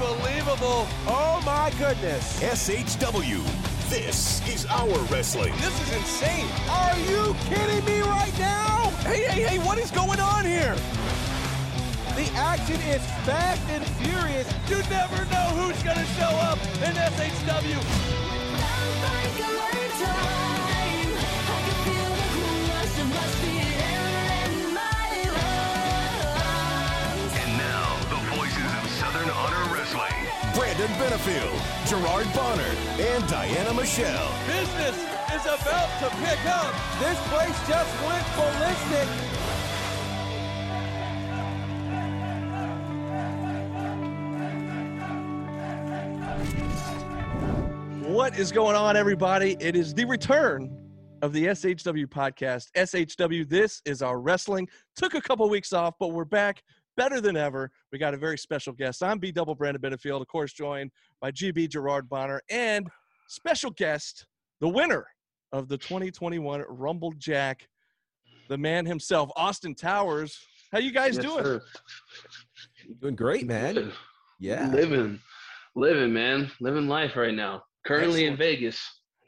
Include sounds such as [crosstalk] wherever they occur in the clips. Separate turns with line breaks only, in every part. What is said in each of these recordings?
Unbelievable.
Oh my goodness.
SHW. This is our wrestling.
This is insane.
Are you kidding me right now?
Hey, hey, hey, what is going on here?
The action is fast and furious.
You never know who's going to show up in SHW.
Of
Honor Wrestling. Brandon Benefield, Gerard Bonner, and Diana Michelle.
Business is about to pick up.
This place just went ballistic.
What is going on, everybody? It is the return of the SHW podcast. SHW, this is our wrestling. Took a couple weeks off, but we're back better than ever. We got a very special guest. I'm B Double Brandon Benefield, of course, joined by GB Gerard Bonner and special guest, the winner of the 2021 Rumble Jack, the man himself, Austin Towers. How you guys
Yes,
doing?
sir.
Doing great, man.
Good.
Yeah.
Living, living, man, living life right now. Currently in Vegas.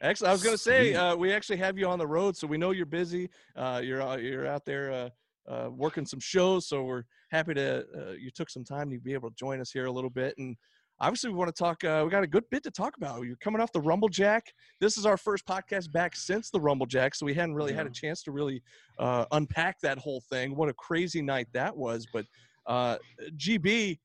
Excellent. I was going to say uh, we actually have you on the road, so we know you're busy. Uh, you're uh, you're out there uh, uh, working some shows, so we're happy to uh, you took some time to be able to join us here a little bit. And obviously, we want to talk. Uh, we got a good bit to talk about. You're coming off the Rumble Jack. This is our first podcast back since the Rumble Jack, so we hadn't really had a chance to really uh, unpack that whole thing. What a crazy night that was! But uh, GB.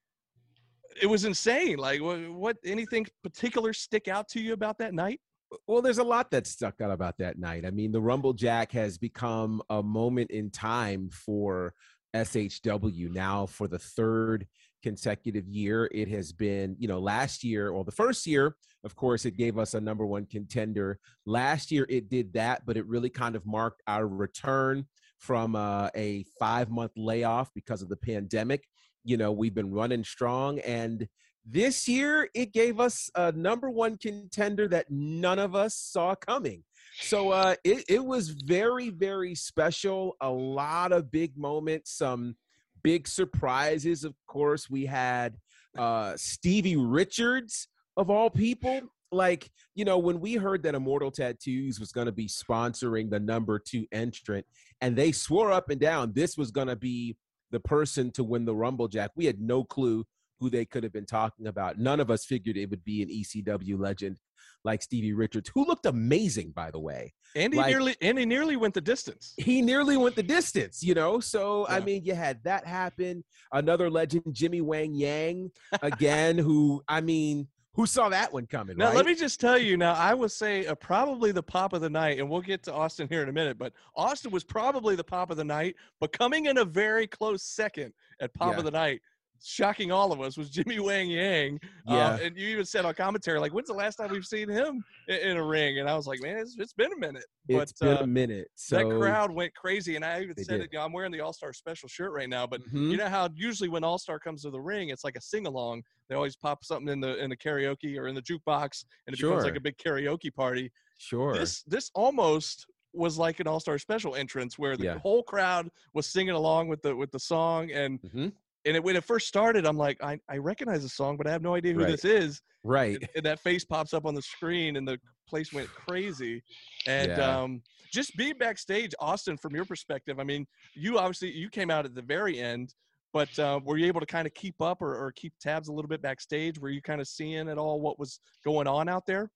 It was insane. Like, what, what? Anything particular stick out to you about that night?
Well, there's a lot that stuck out about that night. I mean, the Rumble Jack has become a moment in time for SHW now for the third consecutive year. It has been, you know, last year, or the first year, of course, it gave us a number one contender. Last year, it did that, but it really kind of marked our return from uh, a five month layoff because of the pandemic. You know, we've been running strong and this year it gave us a number one contender that none of us saw coming. So uh it, it was very very special. A lot of big moments some big surprises. Of course we had uh stevie richards of all people. Like you know when we heard that immortal tattoos was going to be sponsoring the number two entrant and they swore up and down this was going to be the person to win the rumble jack we had no clue who they could have been talking about. None of us figured it would be an ECW legend like Stevie Richards, who looked amazing, by the way.
Andy
Like-
nearly Andy nearly went the distance.
He nearly went the distance, you know? So, I mean, you had that happen. Another legend, Jimmy Wang Yang, again, who, I mean, who saw that one coming?
Now
right?
let me just tell you. Now I would say uh, probably the pop of the night, and we'll get to Austin here in a minute. But Austin was probably the pop of the night, but coming in a very close second at pop
Yeah.
of the night, shocking all of us was Jimmy Wang Yang. Uh,
Yeah.
and you even said on commentary like, "When's the last time we've seen him in, in a ring?" And I was like, "Man, it's, it's been a minute."
It's
but
been
uh,
a minute. So,
that crowd went crazy, and I even said
did.
it. You know, I'm wearing the All Star Special shirt right now, but
Mhm.
you know how usually when All Star comes to the ring, it's like a sing along. They always pop something in the in the karaoke or in the jukebox, and it becomes like a big karaoke party.
sure.
This this almost was like an All Star Special entrance where the
Yeah.
whole crowd was singing along with the with the song, and
Mhm.
And it, when it first started, I'm like, I, I recognize the song, but I have no idea who
Right.
this is.
Right.
And, and that face pops up on the screen, and the place went crazy. And
Yeah.
um, just being backstage, Austin, from your perspective, I mean, you obviously you came out at the very end, but uh, were you able to kind of keep up or, or keep tabs a little bit backstage? Were you kind of seeing at all what was going on out there?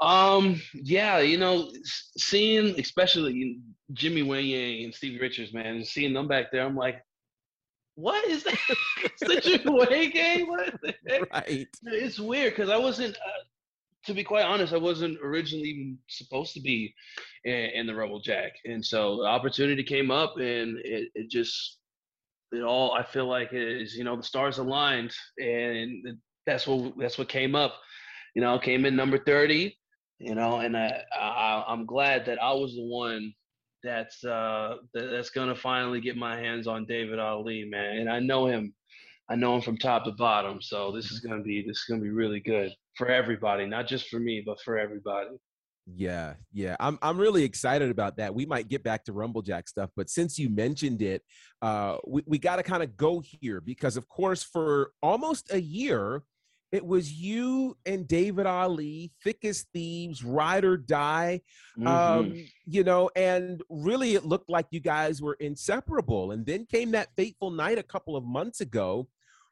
Um, yeah, you know, seeing especially Jimmy Wang Yang and Stevie Richards, man, and seeing them back there, I'm like, what is that? [laughs] Is that Jimmy Wang Yang? What the?
Right.
It's weird because I wasn't, uh, to be quite honest, I wasn't originally even supposed to be in, in the Rumble Jack, and so the opportunity came up, and it, it just, it all I feel like is you know the stars aligned, and that's what that's what came up. You know, came in number thirty. You know, and I, I I'm glad that I was the one that's uh that, that's gonna finally get my hands on David Ali, man. And I know him. I know him from top to bottom. So this is gonna be this is gonna be really good for everybody, not just for me, but for everybody.
Yeah, yeah. I'm I'm really excited about that. We might get back to Rumblejack stuff, but since you mentioned it, uh we, we gotta kind of go here because of course for almost a year it was you and David Ali, thick as thieves, ride or die.
Mhm.
Um, you know, and really it looked like you guys were inseparable. And then came that fateful night a couple of months ago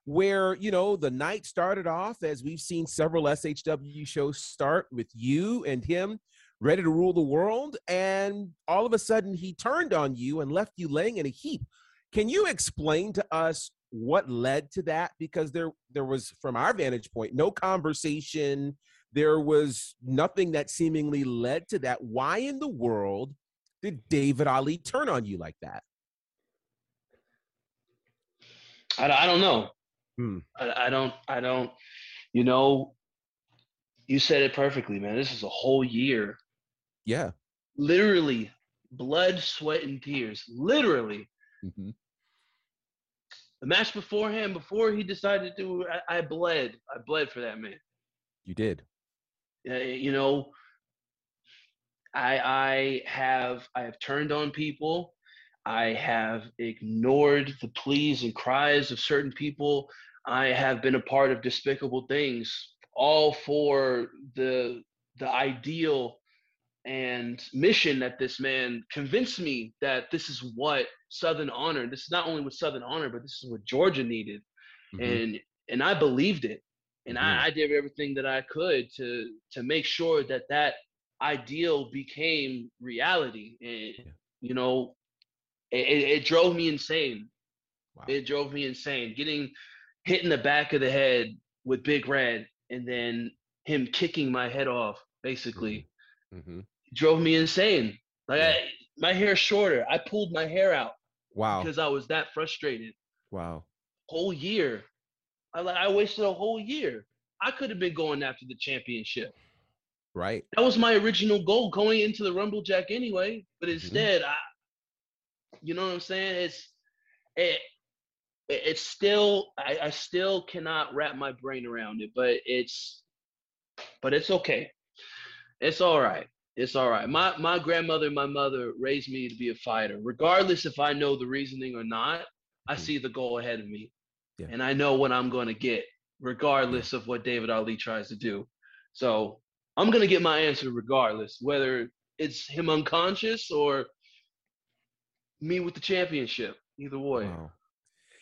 where, you know, the night started off as we've seen several SHW shows start with you and him ready to rule the world. And all of a sudden he turned on you and left you laying in a heap. Can you explain to us what led to that? Because there there was, from our vantage point, no conversation. There was nothing that seemingly led to that. Why in the world did David Ali turn on you like that?
I, I don't know.
Hmm.
I, I don't. I don't. You know, you said it perfectly, man. This is a whole year,
Yeah.
literally, blood, sweat, and tears. Literally,
Mhm.
The match beforehand, before he decided to I, I bled. I bled for that man.
You did.
Uh, you know, I I have I have turned on people. I have ignored the pleas and cries of certain people. I have been a part of despicable things, all for the the ideal and mission that this man convinced me that this is what Southern Honor. This is not only what Southern Honor, but this is what Georgia needed
Mhm.
and and I believed it, and
Mhm.
I, I did everything that I could to to make sure that that ideal became reality. And
Yeah.
you know, it, it, drove me insane.
Wow.
It drove me insane. Getting hit in the back of the head with Big Red, and then him kicking my head off, basically,
Mhm.
drove me insane. Like. I, my hair's shorter. I pulled my hair out
Wow.
because I was that frustrated
Wow.
whole year. I like I wasted a whole year. I could have been going after the championship.
Right.
That was my original goal going into the Rumble Jack anyway. But
Mm-hmm.
instead, I, you know what I'm saying? It's it, it- it's still I, I still cannot wrap my brain around it. But it's but it's okay. It's all right. It's all right. My my grandmother, and my mother raised me to be a fighter. Regardless if I know the reasoning or not, I
Mhm.
see the goal ahead of me.
Yeah.
And I know what I'm going to get, regardless of what David Ali tries to do. So I'm going to get my answer regardless, whether it's him unconscious or me with the championship. Either way.
Wow.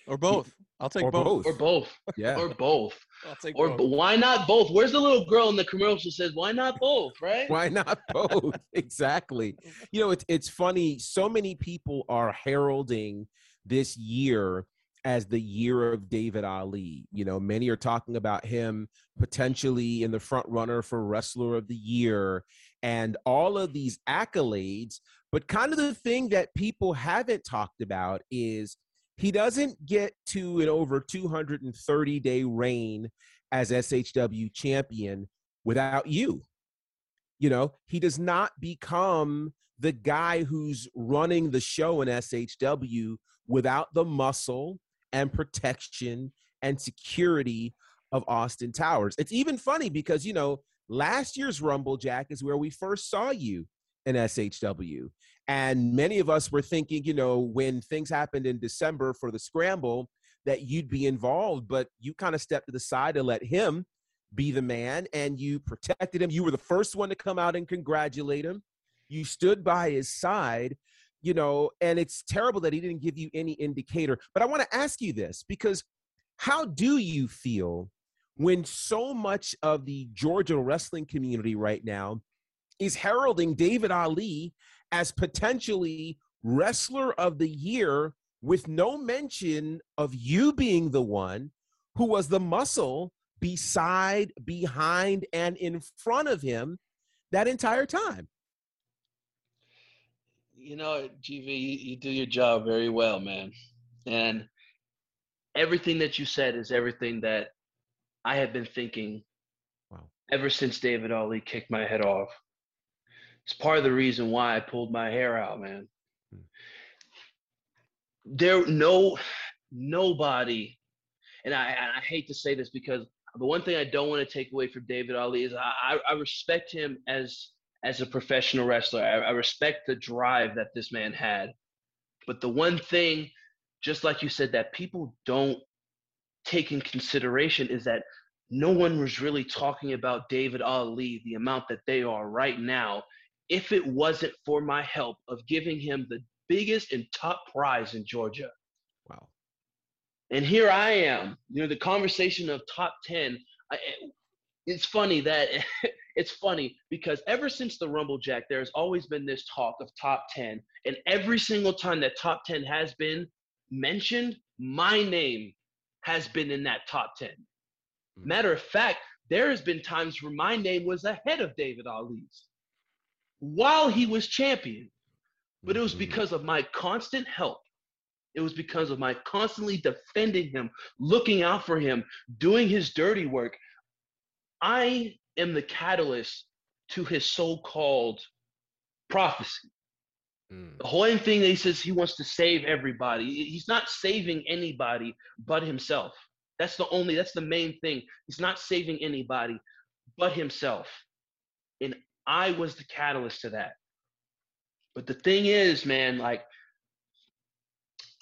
or both. I'll take
Or
both.
both.
Or both.
Yeah.
Or both.
I'll take
Or
both.
b- why not both? Where's the little girl in the commercial says, why not both, right?
Why not [laughs] both? exactly. You know, it's it's funny. So many people are heralding this year as the year of David Ali. You know, many are talking about him potentially in the front runner for wrestler of the year and all of these accolades. But kind of the thing that people haven't talked about is he doesn't get to an over 230 day reign as SHW champion without you. You know, he does not become the guy who's running the show in SHW without the muscle and protection and security of Austin Towers. It's even funny because, you know, last year's Rumble Jack is where we first saw you in SHW. And many of us were thinking, you know, when things happened in December for the scramble, that you'd be involved, but you kind of stepped to the side to let him be the man and you protected him. You were the first one to come out and congratulate him. You stood by his side, you know, and it's terrible that he didn't give you any indicator. But I want to ask you this because how do you feel when so much of the Georgia wrestling community right now is heralding David Ali as potentially wrestler of the year with no mention of you being the one who was the muscle beside, behind, and in front of him that entire time.
You know, GB, you, you do your job very well, man. And everything that you said is everything that I have been thinking
Wow.
ever since David Ali kicked my head off. It's part of the reason why I pulled my hair out, man.
Hmm.
There, no, nobody, and I, I hate to say this because the one thing I don't want to take away from David Ali is I, I, respect him as as a professional wrestler. I, I respect the drive that this man had, but the one thing, just like you said, that people don't take in consideration is that no one was really talking about David Ali, the amount that they are right now, if it wasn't for my help of giving him the biggest and top prize in Georgia.
Wow.
And here I am, you know, the conversation of top 10. I, it's funny that [laughs] it's funny because ever since the Rumble Jack, there's always been this talk of top 10. And every single time that top 10 has been mentioned, my name has been in that top 10. Hmm. Matter of fact, there has been times where my name was ahead of David Ali's while he was champion. But it was
Mhm.
because of my constant help. It was because of my constantly defending him, looking out for him, doing his dirty work. I am the catalyst to his so-called prophecy.
Mm.
The whole thing that he says he wants to save everybody. He's not saving anybody but himself. That's the only, that's the main thing. He's not saving anybody but himself. And I was the catalyst to that. But the thing is, man, like,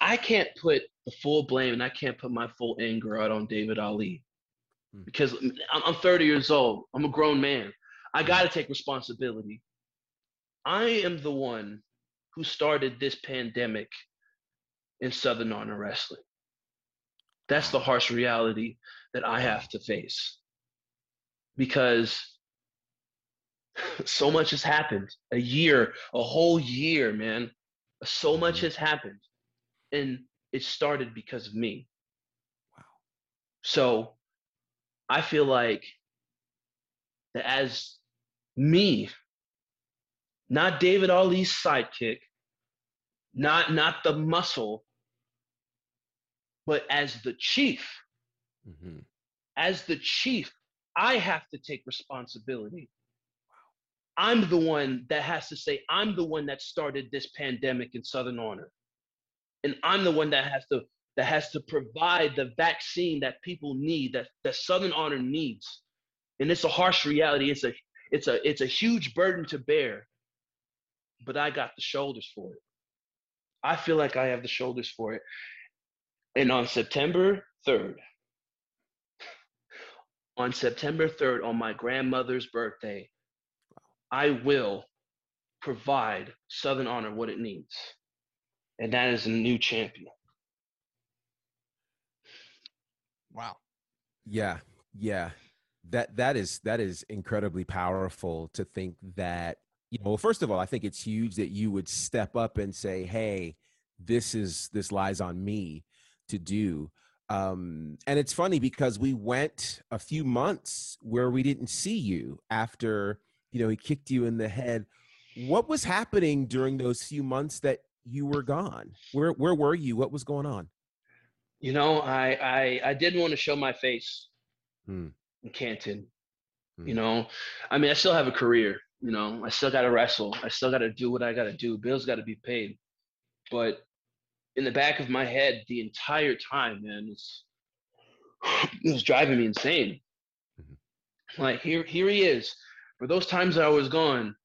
I can't put the full blame and I can't put my full anger out on David Ali
Hmm.
because I'm, I'm 30 years old. I'm a grown man. I got to take responsibility. I am the one who started this pandemic in Southern Honor Wrestling. That's the harsh reality that I have to face because so much has happened. A year, a whole year, man. So much
Mhm.
has happened. And it started because of me.
Wow.
So I feel like that as me, not David Ali's sidekick, not not the muscle, but as the chief,
Mhm.
as the chief, I have to take responsibility. I'm the one that has to say, I'm the one that started this pandemic in Southern Honor. And I'm the one that has to that has to provide the vaccine that people need, that, that Southern Honor needs. And it's a harsh reality. It's a it's a it's a huge burden to bear. But I got the shoulders for it. I feel like I have the shoulders for it. And on September 3rd, [laughs] on September 3rd, on my grandmother's birthday, I will provide Southern Honor what it needs. And that is a new champion.
Wow.
Yeah, yeah. That that is that is incredibly powerful to think that you know. Well, first of all, I think it's huge that you would step up and say, "Hey, this is this lies on me to do." Um, and it's funny because we went a few months where we didn't see you after you know he kicked you in the head. What was happening during those few months that you were gone? Where where were you? What was going on?
You know, I I, I didn't want to show my face
Hmm.
in Canton.
Hmm.
You know, I mean, I still have a career. You know, I still got to wrestle. I still got to do what I got to do. Bills got to be paid. But in the back of my head, the entire time, man, it's [sighs] it was driving me insane.
Mhm.
Like here, here he is. For those times that I was gone,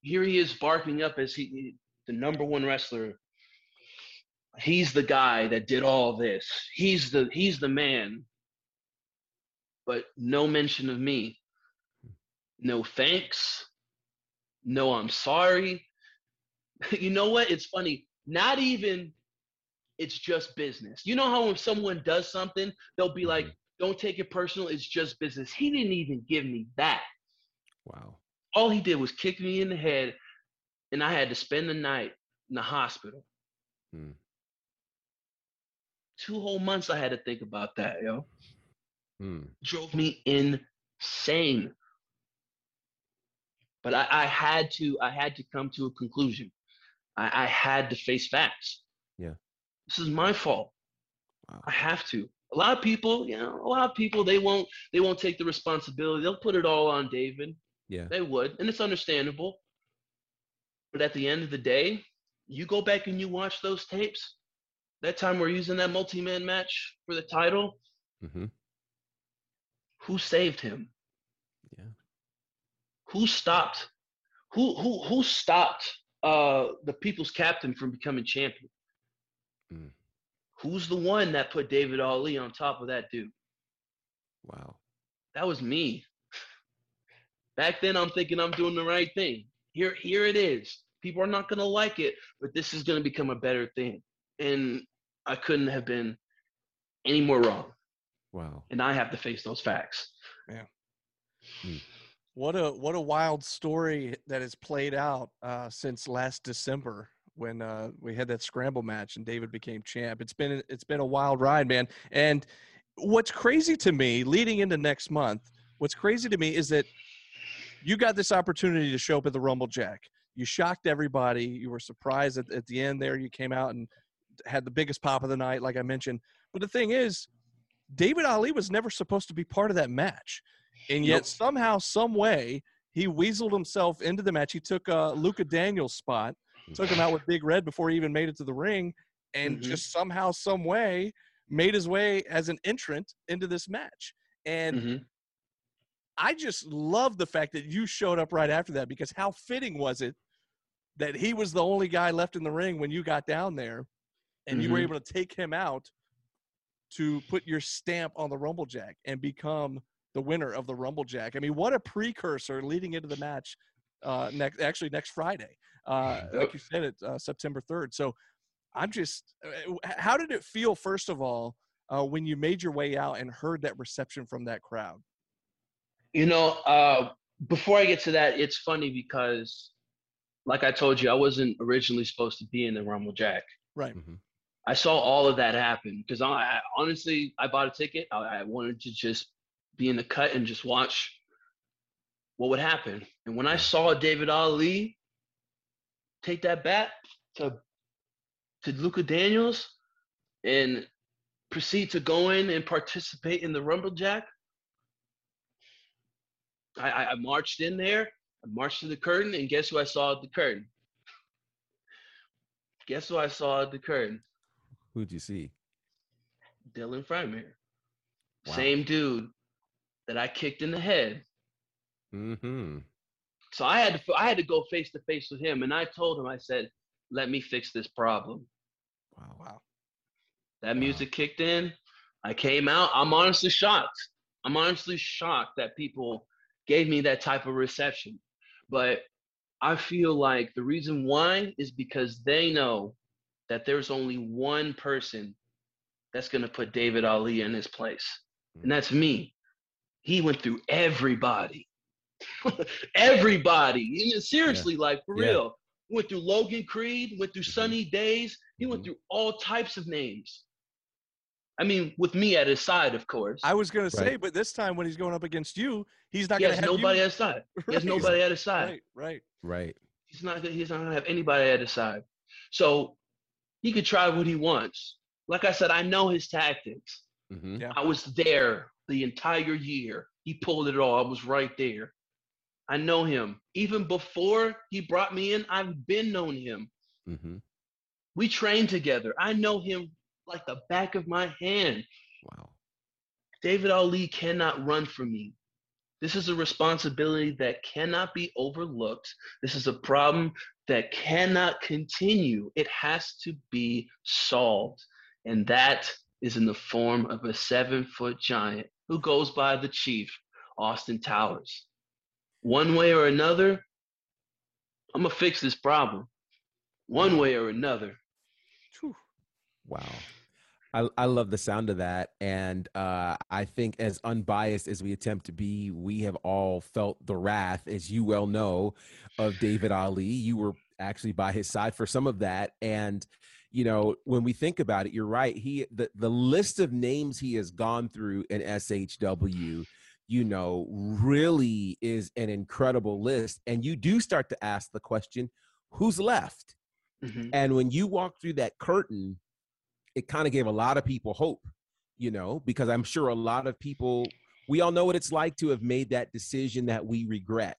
here he is barking up as he the number one wrestler. He's the guy that did all this. He's the he's the man. But no mention of me. No thanks. No, I'm sorry. [laughs] you know what? It's funny. Not even it's just business. You know how when someone does something, they'll be like, mm-hmm. don't take it personal, it's just business. He didn't even give me that.
Wow.
All he did was kick me in the head, and I had to spend the night in the hospital.
Hmm.
Two whole months I had to think about that, yo.
Hmm.
Drove me insane. But I, I had to, I had to come to a conclusion. I, I had to face facts.
Yeah.
This is my fault.
Wow.
I have to. A lot of people, you know, a lot of people they won't they won't take the responsibility. They'll put it all on David.
Yeah.
They would, and it's understandable. But at the end of the day, you go back and you watch those tapes, that time we're using that multi-man match for the title,
hmm
who saved him?
Yeah.
Who stopped? Who who who stopped uh the people's captain from becoming champion?
Mm.
Who's the one that put David Ali on top of that dude?
Wow.
That was me. Back then I'm thinking I'm doing the right thing. Here here it is. People are not gonna like it, but this is gonna become a better thing. And I couldn't have been any more wrong.
Wow.
And I have to face those facts. Yeah.
What a what a wild story that has played out uh, since last December when uh, we had that scramble match and David became champ. It's been it's been a wild ride, man. And what's crazy to me, leading into next month, what's crazy to me is that you got this opportunity to show up at the Rumble Jack. You shocked everybody. You were surprised at, at the end there. You came out and had the biggest pop of the night, like I mentioned. But the thing is, David Ali was never supposed to be part of that match. And yet
Nope.
somehow, some way, he weaseled himself into the match. He took uh, Luca Daniels' spot, took him out with Big Red before he even made it to the ring, and
Mhm.
just somehow, some way, made his way as an entrant into this match. And
Mhm.
I just love the fact that you showed up right after that because how fitting was it that he was the only guy left in the ring when you got down there and you were
Mhm.
able to take him out to put your stamp on the Rumble Jack and become the winner of the Rumble Jack. I mean, what a precursor leading into the match uh, next, actually next Friday. Uh, [laughs] like you said, it uh, September 3rd. So I'm just, uh, how did it feel, first of all, uh, when you made your way out and heard that reception from that crowd?
You know, uh, before I get to that, it's funny because, like I told you, I wasn't originally supposed to be in the Rumble Jack.
Right.
Mhm.
I saw all of that happen because I, I honestly I bought a ticket. I, I wanted to just be in the cut and just watch what would happen. And when I saw David Ali take that bat to to Luca Daniels and proceed to go in and participate in the Rumble Jack, I, I, marched in there. I marched to the curtain, and guess who I saw at the curtain? Guess who I saw at the curtain?
Who'd you see?
Dylan Frymere.
Wow.
Same dude that I kicked in the head.
Mm-hmm.
So I had to I had to go face to face with him, and I told him I said, "Let me fix this problem."
Wow.
Wow.
That
Wow.
music kicked in. I came out. I'm honestly shocked. I'm honestly shocked that people gave me that type of reception. But I feel like the reason why is because they know that there's only one person that's going to put David Ali in his place, and that's me. He went through everybody. [laughs] everybody. Seriously, like for
Yeah.
real. Went through Logan Creed, went through
Mhm.
Sunny Days. He went
Mhm.
through all types of names. I mean, with me at his side, of course.
I was going to say,
Right.
but this time when he's going up against you, he's not
he
going
has
to have
nobody
you.
at his side. He has [laughs]
Right.
nobody at his side.
Right, right.
Right.
He's not. He's not gonna have anybody at his side. So he could try what he wants. Like I said, I know his tactics.
Mm-hmm.
Yeah.
I was there the entire year. He pulled it all. I was right there. I know him. Even before he brought me in, I've been known him.
Mm-hmm.
We trained together. I know him like the back of my hand.
Wow.
David Ali cannot run from me. This is a responsibility that cannot be overlooked. This is a problem that cannot continue. It has to be solved. And that is in the form of a seven foot giant who goes by the chief, Austin Towers. One way or another, I'm going to fix this problem. One way or another.
Wow. I, I love the sound of that. And uh, I think, as unbiased as we attempt to be, we have all felt the wrath, as you well know, of David Ali. You were actually by his side for some of that. And, you know, when we think about it, you're right. He the, the list of names he has gone through in SHW, you know, really is an incredible list. And you do start to ask the question, who's left?
Mhm.
And when you walk through that curtain, it kind of gave a lot of people hope, you know, because I'm sure a lot of people, we all know what it's like to have made that decision that we regret,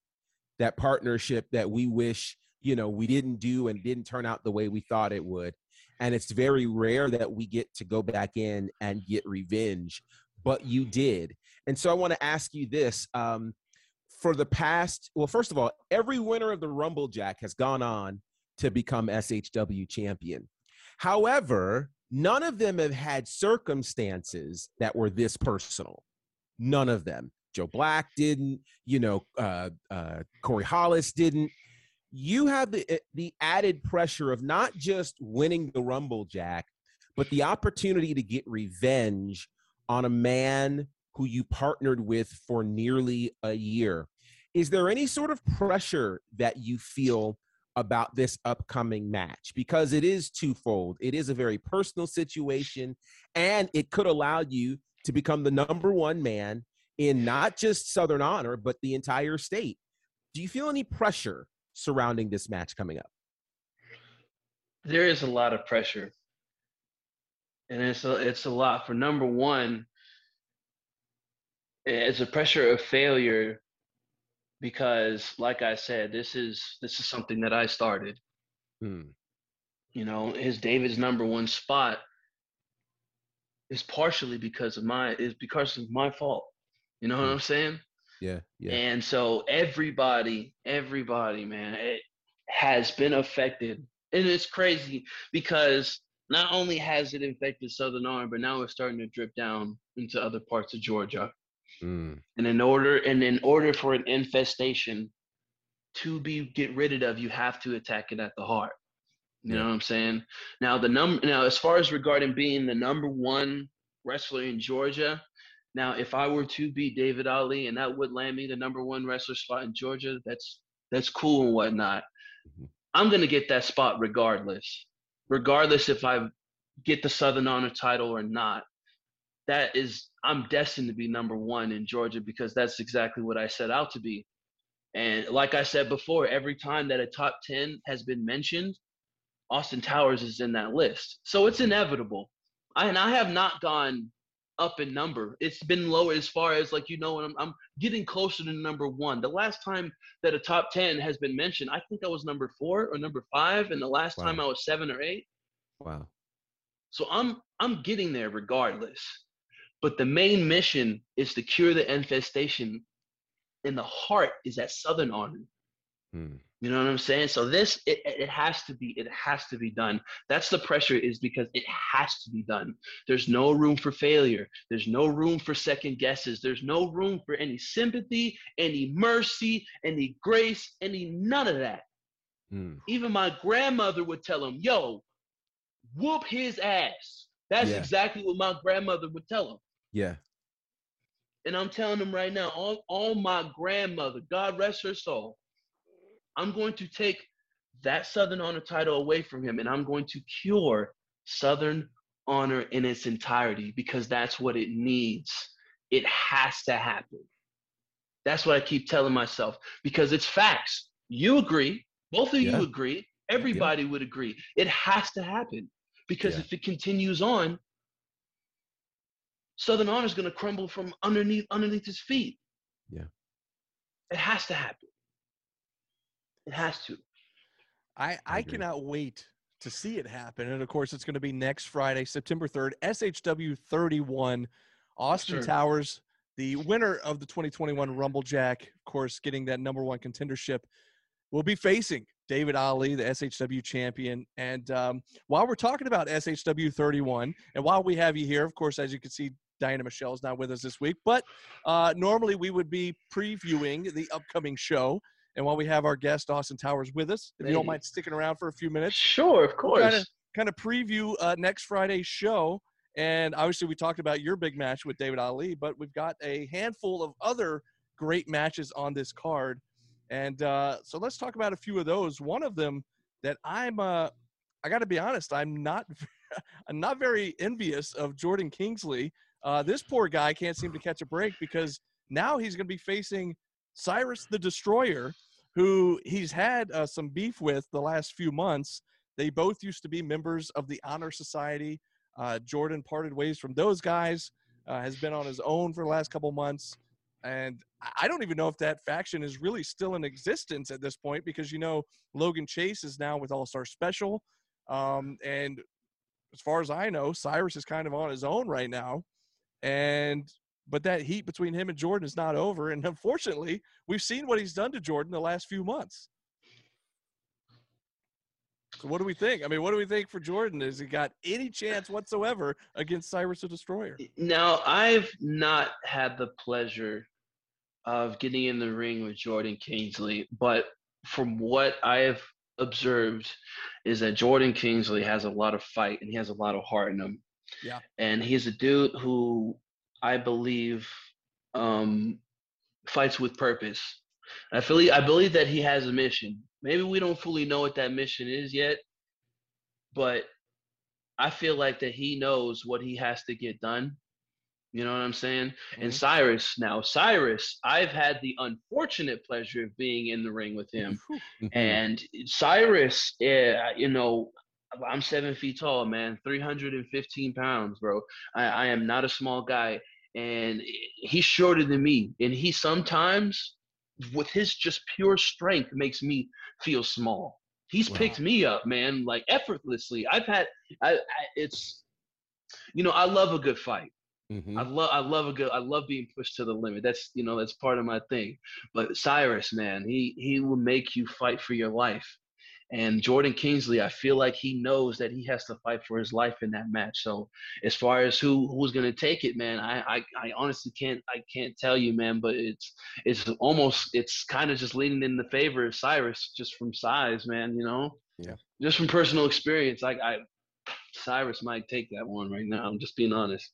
that partnership that we wish you know we didn't do and didn't turn out the way we thought it would. And it's very rare that we get to go back in and get revenge but you did. And so i want to ask you this um, for the past well first of all every winner of the rumble jack has gone on to become shw champion. However none of them have had circumstances that were this personal. None of them. Joe black didn't you know uh, uh, corey hollis didn't. You have the eh, the added pressure of not just winning the rumble jack but the opportunity to get revenge on a man who you partnered with for nearly a year. Is there any sort of pressure that you feel about this upcoming match because it is twofold it is a very personal situation and it could allow you to become the number one man in not just southern honor but the entire state do you feel any pressure surrounding this match coming up?
There is a lot of pressure, and it's a, it's a lot for number one. It's a pressure of failure because, like I said, this is this is something that I started.
Hmm.
You know, his David's number one spot is partially because of my is because of my fault. You know what
Hmm.
I'm saying?
Yeah, yeah.
And so everybody, everybody, man, it has been affected. And it's crazy because not only has it infected Southern Honor, but now it's starting to drip down into other parts of Georgia.
Mm,
And in order and in order for an infestation to be get rid of, you have to attack it at the heart. You
Yeah.
know what I'm saying? Now the number now as far as regarding being the number one wrestler in Georgia, now if I were to beat David Ali and that would land me the number one wrestler spot in Georgia, that's that's cool and whatnot.
Mhm.
I'm gonna get that spot regardless. Regardless if I get the Southern Honor title or not. That is I'm destined to be number one in Georgia because that's exactly what I set out to be. And like I said before, every time that a top 10 has been mentioned, Austin Towers is in that list. So it's inevitable. I, and I have not gone up in number. It's been low as far as like you know, I'm, I'm getting closer to number one. The last time that a top 10 has been mentioned, I think I was number four or number five, and the last
Wow.
time I was seven or eight.
wow.
So I'm I'm getting there regardless. But the main mission is to cure the infestation, and the heart is at Southern Honor.
Mm,
You know what I'm saying? So this it, it it has to be it has to be done. That's the pressure is because it has to be done. There's no room for failure. There's no room for second guesses. There's no room for any sympathy, any mercy, any grace, any none of that.
mm.
Even my grandmother would tell him, "Yo, whoop his ass." That's
Yeah.
exactly what my grandmother would tell him.
Yeah.
And I'm telling him right now, all, all my grandmother, God rest her soul, I'm going to take that Southern Honor title away from him and I'm going to cure Southern Honor in its entirety because that's what it needs. It has to happen. That's what I keep telling myself because it's facts. You agree, both of
Yeah.
you agree, everybody would agree. It has to happen because
Yeah.
if it continues on, Southern Honor is going to crumble from underneath underneath his feet.
Yeah.
It has to happen. It has to.
I, I
agree.
cannot wait to see it happen. And of course, it's going to be next Friday, September 3rd, SHW 31. Austin
sir.
Towers, the winner of the 2021 Rumble Jack, of course, getting that number one contendership, will be facing David Ali, the SHW champion. And um, while we're talking about SHW 31, and while we have you here, of course, as you can see, Diana Michelle's not with us this week, but uh, normally we would be previewing the upcoming show. And while we have our guest Austin Towers with us, if you don't
Hey.
mind sticking around for a few minutes,
Sure, of course.
kinda- kind of preview uh, next Friday's show. And obviously, we talked about your big match with David Ali, but we've got a handful of other great matches on this card. And uh, so let's talk about a few of those. One of them that I'm, uh, I got to be honest, I'm not, [laughs] I'm not very envious of Jordan Kingsley. Uh, this poor guy can't seem to catch a break because now he's going to be facing Cyrus the Destroyer, who he's had uh, some beef with the last few months. They both used to be members of the Honor Society. Uh, Jordan parted ways from those guys, uh, has been on his own for the last couple months. and I- don't even know if that faction is really still in existence at this point because you know Logan Chase is now with All Star Special, um, and as far as I know, Cyrus is kind of on his own right now, and but that heat between him and Jordan is not over, and [laughs] unfortunately, we've seen what he's done to Jordan the last few months. So what do we think? I mean, what do we think for Jordan? Has he got any chance whatsoever against Cyrus the Destroyer?
Now, I've not had the pleasure of getting in the ring with Jordan Kingsley, but from what I have observed is that Jordan Kingsley has a lot of fight and he has a lot of heart in him.
Yeah.
And he's a dude who I believe um, fights with purpose. I feel I believe that he has a mission. Maybe we don't fully know what that mission is yet, but I feel like that he knows what he has to get done. You know what I'm saying? And
Mhm.
Cyrus, now Cyrus, I've had the unfortunate pleasure of being in the ring with him.
Mhm.
And Cyrus, yeah, you know, I'm seven feet tall, man, 315 pounds, bro. I, I am not a small guy, and he's shorter than me. And he sometimes, with his just pure strength, makes me feel small. He's
Wow.
picked me up, man, like effortlessly. I've had, I, I it's, you know, I love a good fight.
Mhm.
I love I love a good I love being pushed to the limit. That's you know that's part of my thing. But Cyrus, man, he he will make you fight for your life. And Jordan Kingsley, I feel like he knows that he has to fight for his life in that match. So as far as who who's gonna take it, man, I I, I honestly can't I can't tell you, man. But it's it's almost it's kind of just leaning in the favor of Cyrus just from size, man. You know,
Yeah.
just from personal experience. Like I, Cyrus might take that one right now. I'm just being honest.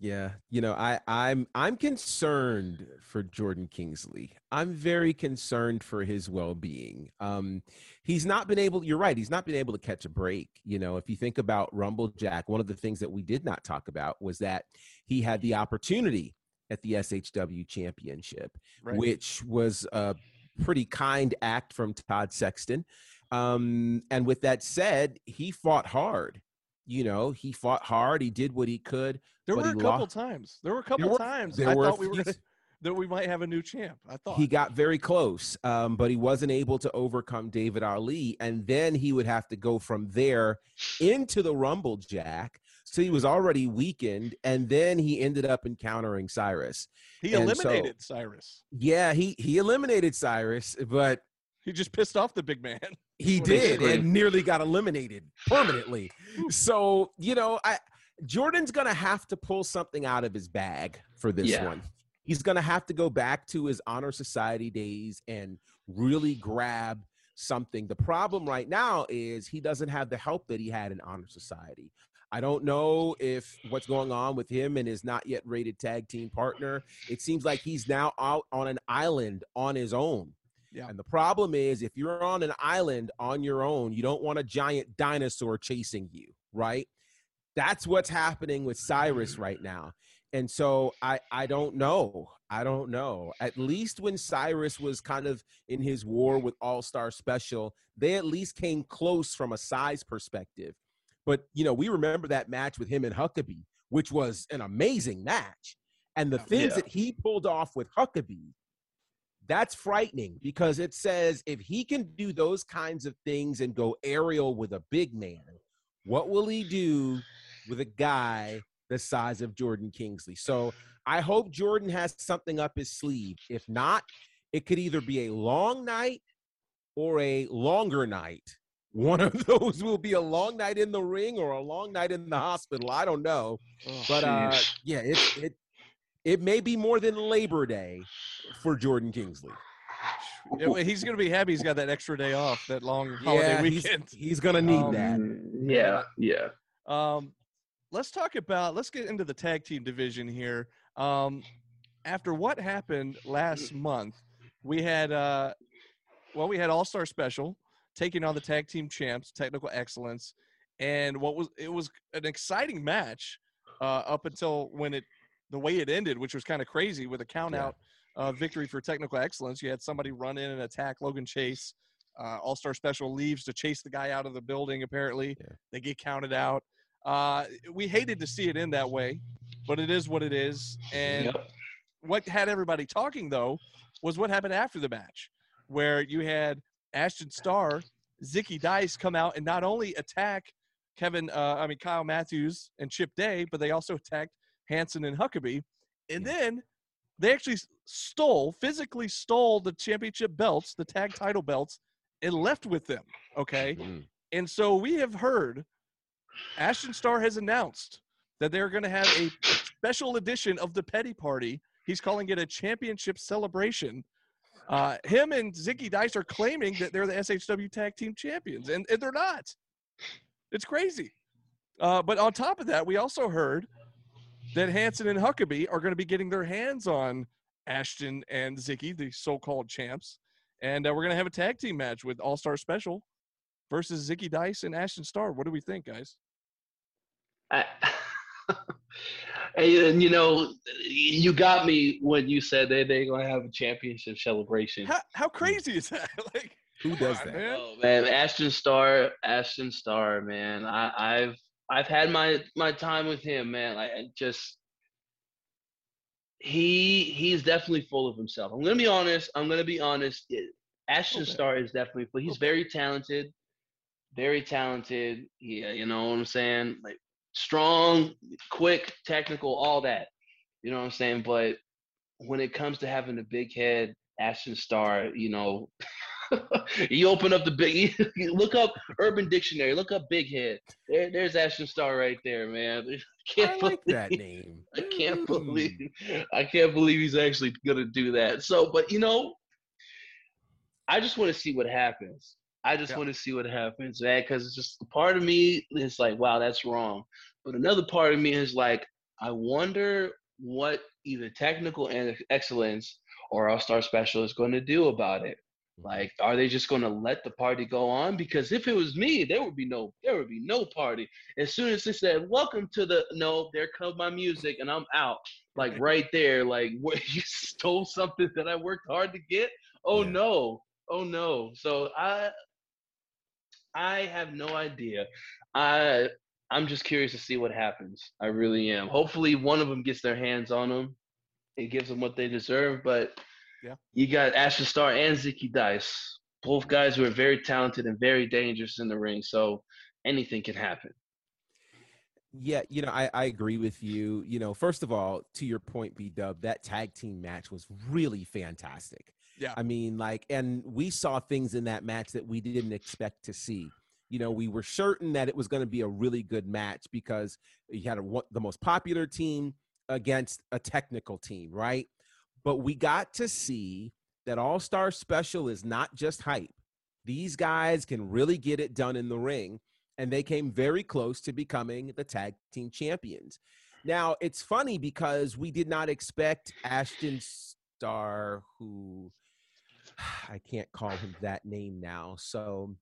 Yeah, you know, I I'm I'm concerned for Jordan Kingsley. I'm very concerned for his well-being. Um he's not been able you're right, he's not been able to catch a break. You know, if you think about Rumble Jack, one of the things that we did not talk about was that he had the opportunity at the SHW championship,
Right.
which was a pretty kind act from Todd Sexton. Um and with that said, he fought hard. You know, he fought hard, he did what he could.
There were a couple
lost-
times. There were a couple
were-
times I thought we were gonna, [laughs] that we might have a new champ. I thought
He got very close, um, but he wasn't able to overcome David Ali. And then he would have to go from there into the Rumble Jack. So he was already weakened. And then he ended up encountering Cyrus.
he
and so-
eliminated Cyrus.
Yeah, he, he eliminated Cyrus, but
He just pissed off the big man. [laughs]
he did and nearly got eliminated permanently. so, you know, I Jordan's going to have to pull something out of his bag for this
Yeah.
one. He's going to have to go back to his honor society days and really grab something. The problem right now is he doesn't have the help that he had in honor society. I don't know if what's going on with him and his not yet rated tag team partner. It seems like he's now out on an island on his own.
Yeah.
And the problem is, if you're on an island on your own, you don't want a giant dinosaur chasing you, right? That's what's happening with Cyrus right now. And so I I don't know. I don't know. At least when Cyrus was kind of in his war with All Star Special, they at least came close from a size perspective. But you know, we remember that match with him and Huckabee, which was an amazing match. And the things
Yeah.
that he pulled off with Huckabee, that's frightening because it says if he can do those kinds of things and go aerial with a big man, what will he do with a guy the size of Jordan Kingsley? So I hope Jordan has something up his sleeve. If not, it could either be a long night or a longer night. One of [laughs] those will be a long night in the ring or a long night in the hospital. I don't know.
Oh,
But uh, yeah, it, it it may be more than Labor Day for Jordan Kingsley.
Yeah, well, he's gonna be happy. He's got that extra day off, that long holiday
yeah, he's,
weekend.
he's gonna need
Um,
that.
Yeah, yeah.
Um, let's talk about. Let's get into the tag team division here. Um, after what happened last month, we had uh, well, we had All Star Special taking on the tag team champs, Technical Excellence, and what was it was an exciting match uh, up until when it the way it ended, which was kind of crazy with a count out uh, victory for Technical Excellence. You had somebody run in and attack Logan Chase. Uh, All Star Special leaves to chase the guy out of the building. Apparently,
Yeah.
they get counted out. Uh, we hated to see it end that way, but it is what it is. And
Yep.
what had everybody talking though was what happened after the match, where you had Ashton Starr, Zicky Dice come out and not only attack Kevin, uh, I mean Kyle Matthews and Chip Day, but they also attacked Hanson and Huckabee, and then they actually stole, physically stole the championship belts, the tag title belts, and left with them. Okay,
Mm.
and so we have heard Ashton Starr has announced that they're going to have a special edition of the Petty Party. He's calling it a championship celebration. Uh, him and Zicky Dice are claiming that they're the SHW Tag Team Champions, and, and they're not. It's crazy. Uh, but on top of that, we also heard that Hanson and Huckabee are going to be getting their hands on Ashton and Zicky, the so-called champs, and uh, we're going to have a tag team match with All Star Special versus Zicky Dice and Ashton Starr. What do we think, guys?
I, [laughs] and, and, you know, you got me when you said that they're gonna have a championship celebration.
How, how crazy is that? [laughs] like,
Who does that?
man.
Oh man, Ashton Starr, Ashton Starr, man. I, I've I've had my my time with him, man. Like just he he's definitely full of himself. I'm gonna be honest. I'm gonna be honest. It- Ashton
Okay.
Starr is definitely full. He's
Okay.
very talented, very talented. Yeah, uh, you know what I'm saying. Like strong, quick, technical, all that. You know what I'm saying. But when it comes to having a big head, Ashton Starr, you know, [laughs] [laughs] you open up the big, [laughs] look up Urban Dictionary, look up big head. There, there's Ashton Starr right there, man. [laughs] Can't
I like
believe-
that name.
I can't
Mm.
believe I can't believe he's actually gonna do that. So, but you know, I just want to see what happens. I just
Yeah.
want to see what happens, man, because it's just a part of me is like, wow, that's wrong. But another part of me is like, I wonder what either technical excellence or All Star Special is going to do about it. Mm-hmm. Like, are they just going to let the party go on? Because if it was me, there would be no, there would be no party. As soon as they said, "Welcome to the," no, there comes my music, and I'm out. Like [laughs] right there, like [laughs] what you stole something that I worked hard to get. Oh
Yeah.
no, oh no. So I, I have no idea. I, I'm just curious to see what happens. I really am. Hopefully, one of them gets their hands on them. It gives them what they deserve, but
Yeah.
you got Ashton Starr and Zicky Dice. Both guys who are very talented and very dangerous in the ring. So anything can happen.
Yeah, you know, I, I agree with you. You know, first of all, to your point, B Dub, that tag team match was really fantastic.
Yeah.
I mean, like, and we saw things in that match that we didn't expect to see. You know, we were certain that it was going to be a really good match because you had a, one- the most popular team against a technical team, right? But we got to see that All Star Special is not just hype. These guys can really get it done in the ring and they came very close to becoming the tag team champions. Now, it's funny because we did not expect Ashton Starr, who [sighs] I can't call him that name now. So,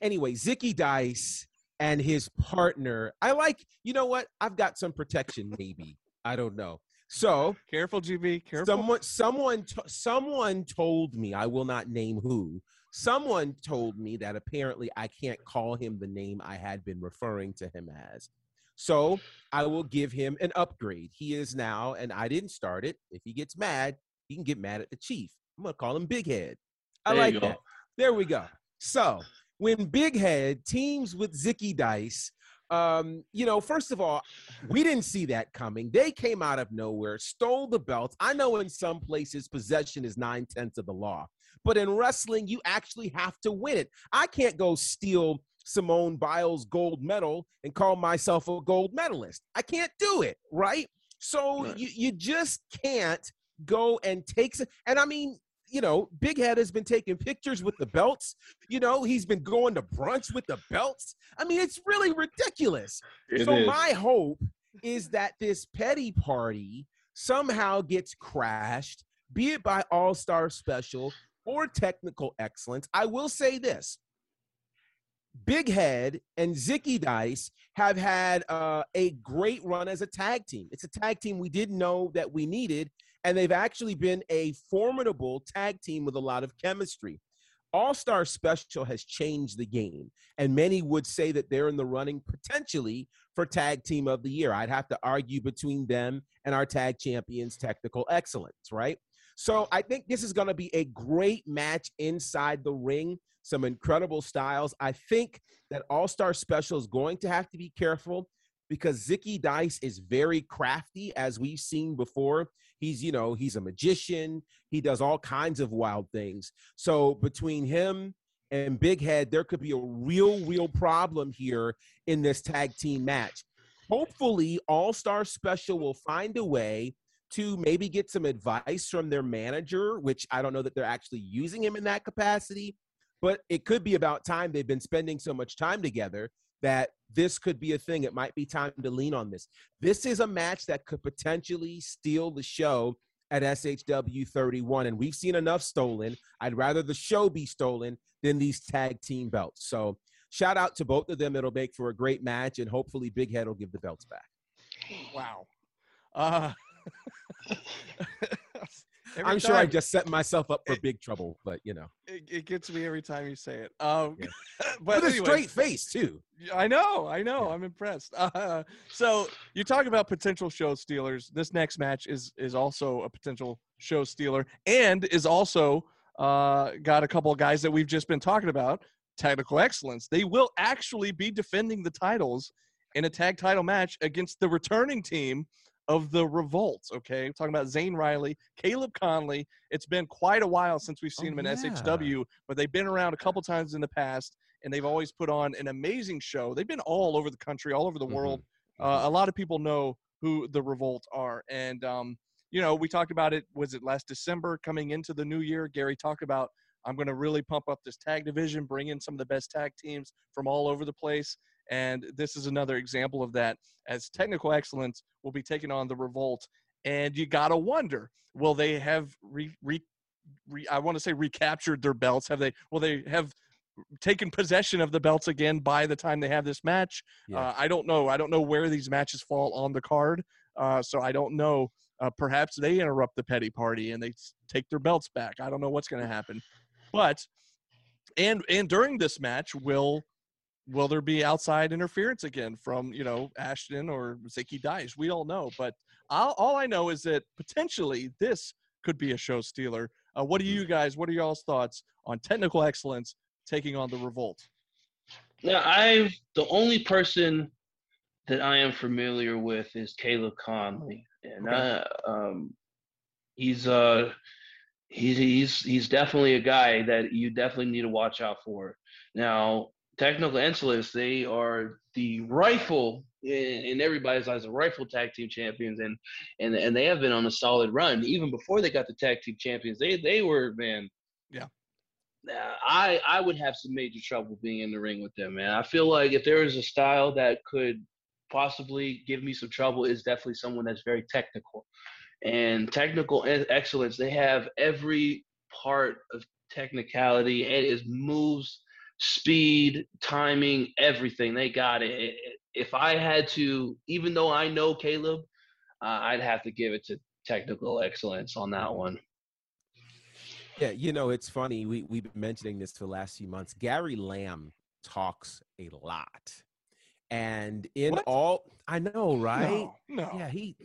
anyway, Zicky Dice and his partner. I like, you know what? I've got some protection, maybe. I don't know. So,
Careful, GB. Careful.
Someone, someone, to- someone told me. I will not name who. Someone told me that apparently I can't call him the name I had been referring to him as. So I will give him an upgrade. He is now, and I didn't start it. If he gets mad, he can get mad at the chief. I'm gonna call him Big Head. I
There
like that. There we go. So when Big Head teams with Zicky Dice, um, you know, first of all, we didn't see that coming. They came out of nowhere, stole the belts. I know in some places possession is nine tenths of the law, but in wrestling, you actually have to win it. I can't go steal Simone Biles' gold medal and call myself a gold medalist. I can't do it, right? So
Right.
you, you just can't go and take some, and I mean, you know, Big Head has been taking pictures with the belts. You know, he's been going to brunch with the belts. I mean, it's really ridiculous so my hope is that this petty party somehow gets crashed, be it by All Star Special or Technical Excellence. I will say this: Big Head and Zicky Dice have had uh, a great run as a tag team. It's a tag team we didn't know that we needed, and they've actually been a formidable tag team with a lot of chemistry. All Star Special has changed the game, and many would say that they're in the running potentially for Tag Team of the Year. I'd have to argue between them and our tag champions, Technical Excellence, right? So I think this is going to be a great match inside the ring. Some incredible styles. I think that All Star Special is going to have to be careful because Zicky Dice is very crafty, as we've seen before. He's, you know, he's a magician. He does all kinds of wild things. So between him and Big Head, there could be a real, real problem here in this tag team match. Hopefully, All Star Special will find a way to maybe get some advice from their manager, which I don't know that they're actually using him in that capacity, but it could be about time they've been spending so much time together that this could be a thing. It might be time to lean on this. This is a match that could potentially steal the show at SHW 31, and we've seen enough stolen. I'd rather the show be stolen than these tag team belts. So, shout out to both of them. It'll make for a great match, and hopefully, Big Head will give the belts back.
Wow. Uh, every [laughs] [laughs]
I'm sure I just set myself up for big trouble, but you know,
it, it gets me every time you say it. Um,
Yeah. [laughs]
but
with a straight face too.
I know, I know.
Yeah.
I'm impressed. Uh, so you talk about potential show stealers. This next match is is also a potential show stealer, and is also uh, got a couple of guys that we've just been talking about. Technical excellence. They will actually be defending the titles in a tag title match against the returning team of the Revolt. Okay, I'm talking about Zane Riley, Caleb Conley. It's been quite a while since we've seen
Oh,
them in
yeah.
SHW, but they've been around a couple times in the past and they've always put on an amazing show. They've been all over the country, all over the
Mhm.
world. Uh, a lot of people know who the Revolt are, and um, you know, we talked about it. Was it last December coming into the new year? Gary talked about I'm going to really pump up this tag division, bring in some of the best tag teams from all over the place, and this is another example of that. As technical excellence will be taking on the Revolt, and you gotta wonder, will they have re, re, re I want to say recaptured their belts? Have they? Will they have taken possession of the belts again by the time they have this match?
Yeah.
Uh, I don't know. I don't know where these matches fall on the card, uh, so I don't know. Uh, perhaps they interrupt the petty party and they take their belts back. I don't know what's going to happen, but and and during this match, will will there be outside interference again from you know Ashton or Zicky Dice? We don't know, but all, all I know is that potentially this could be a show stealer. Uh, what do you guys? What are y'all's thoughts on technical excellence taking on the Revolt?
Now, I the only person that I am familiar with is Caleb Conley, and
Okay.
I, um, he's uh he's he's he's definitely a guy that you definitely need to watch out for. Now, technical excellence, they are the rifle in, in everybody's eyes, the rifle tag team champions, and and and they have been on a solid run even before they got the tag team champions. They they were man.
Yeah.
I I would have some major trouble being in the ring with them, man. I feel like if there is a style that could possibly give me some trouble, is definitely someone that's very technical. And technical excellence, they have every part of technicality. and It is moves, speed, timing, everything. They got it. It- it- If I had to, even though I know Caleb, uh, I'd have to give it to technical excellence on that one.
Yeah, you know, it's funny. We we've been mentioning this for the last few months. Gary Lamb talks a lot. And in
What?
all I know, right?
No, no.
Yeah, he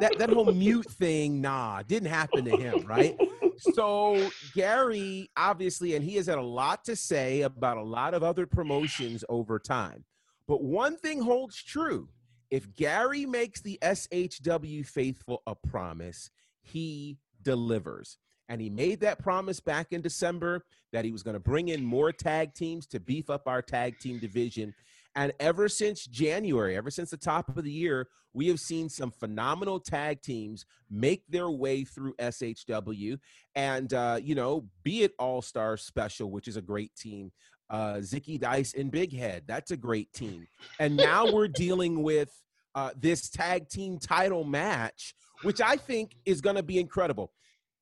that that whole mute thing, nah, didn't happen to him, right? [laughs] So Gary, obviously, and he has had a lot to say about a lot of other promotions over time. But one thing holds true. If Gary makes the SHW faithful a promise, he delivers. And he made that promise back in December that he was going to bring in more tag teams to beef up our tag team division. And ever since January, ever since the top of the year, we have seen some phenomenal tag teams make their way through SHW. And, uh, you know, be it All Star Special, which is a great team, uh, Zicky Dice and Big Head, that's a great team. And now we're [laughs] dealing with uh, this tag team title match, which I think is going to be incredible.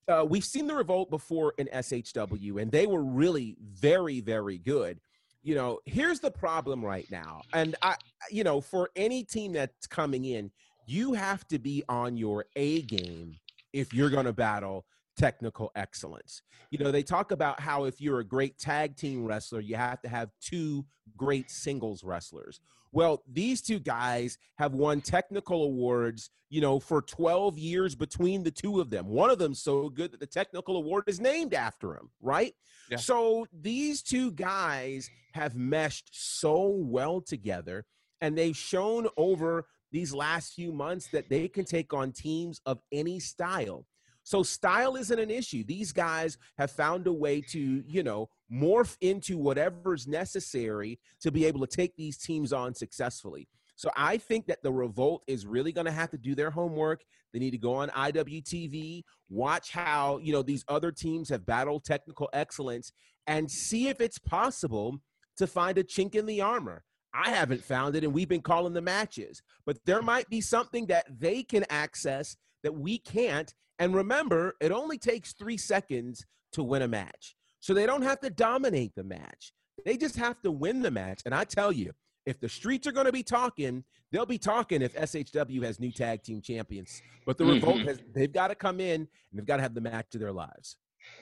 Uh, we've seen the Revolt before in SHW, and they were really very, very good you know, here's the problem right now. And I, you know, for any team that's coming in, you have to be on your A game if you're going to battle technical excellence. You know, they talk about how if you're a great tag team wrestler, you have to have two great singles wrestlers. Well, these two guys have won technical awards, you know, for 12 years between the two of them. One of them so good that the technical award is named after him, right?
Yeah.
So these two guys have meshed so well together and they've shown over these last few months that they can take on teams of any style. So style isn't an issue. These guys have found a way to, you know, morph into whatever's necessary to be able to take these teams on successfully. So I think that the revolt is really going to have to do their homework. They need to go on IWTV, watch how, you know, these other teams have battled technical excellence and see if it's possible to find a chink in the armor. I haven't found it and we've been calling the matches, but there might be something that they can access that we can't. And remember, it only takes 3 seconds to win a match. So they don't have to dominate the match. They just have to win the match. And I tell you, if the streets are going to be talking, they'll be talking if SHW has new tag team champions. But the Revolt
Mhm.
has they've got to come in and they've got to have the match of their lives.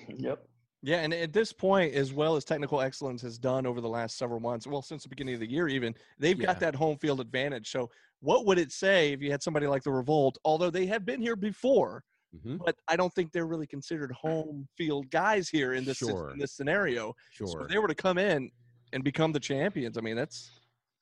Yep.
Yeah, and at this point, as well as technical excellence has done over the last several months, well, since the beginning of the year, even they've
Yeah.
got that home field advantage. So, what would it say if you had somebody like the Revolt? Although they have been here before,
Mhm.
but I don't think they're really considered home field guys here in this
Sure.
in this scenario. So
Sure.
if they were to come in and become the champions, I mean, that's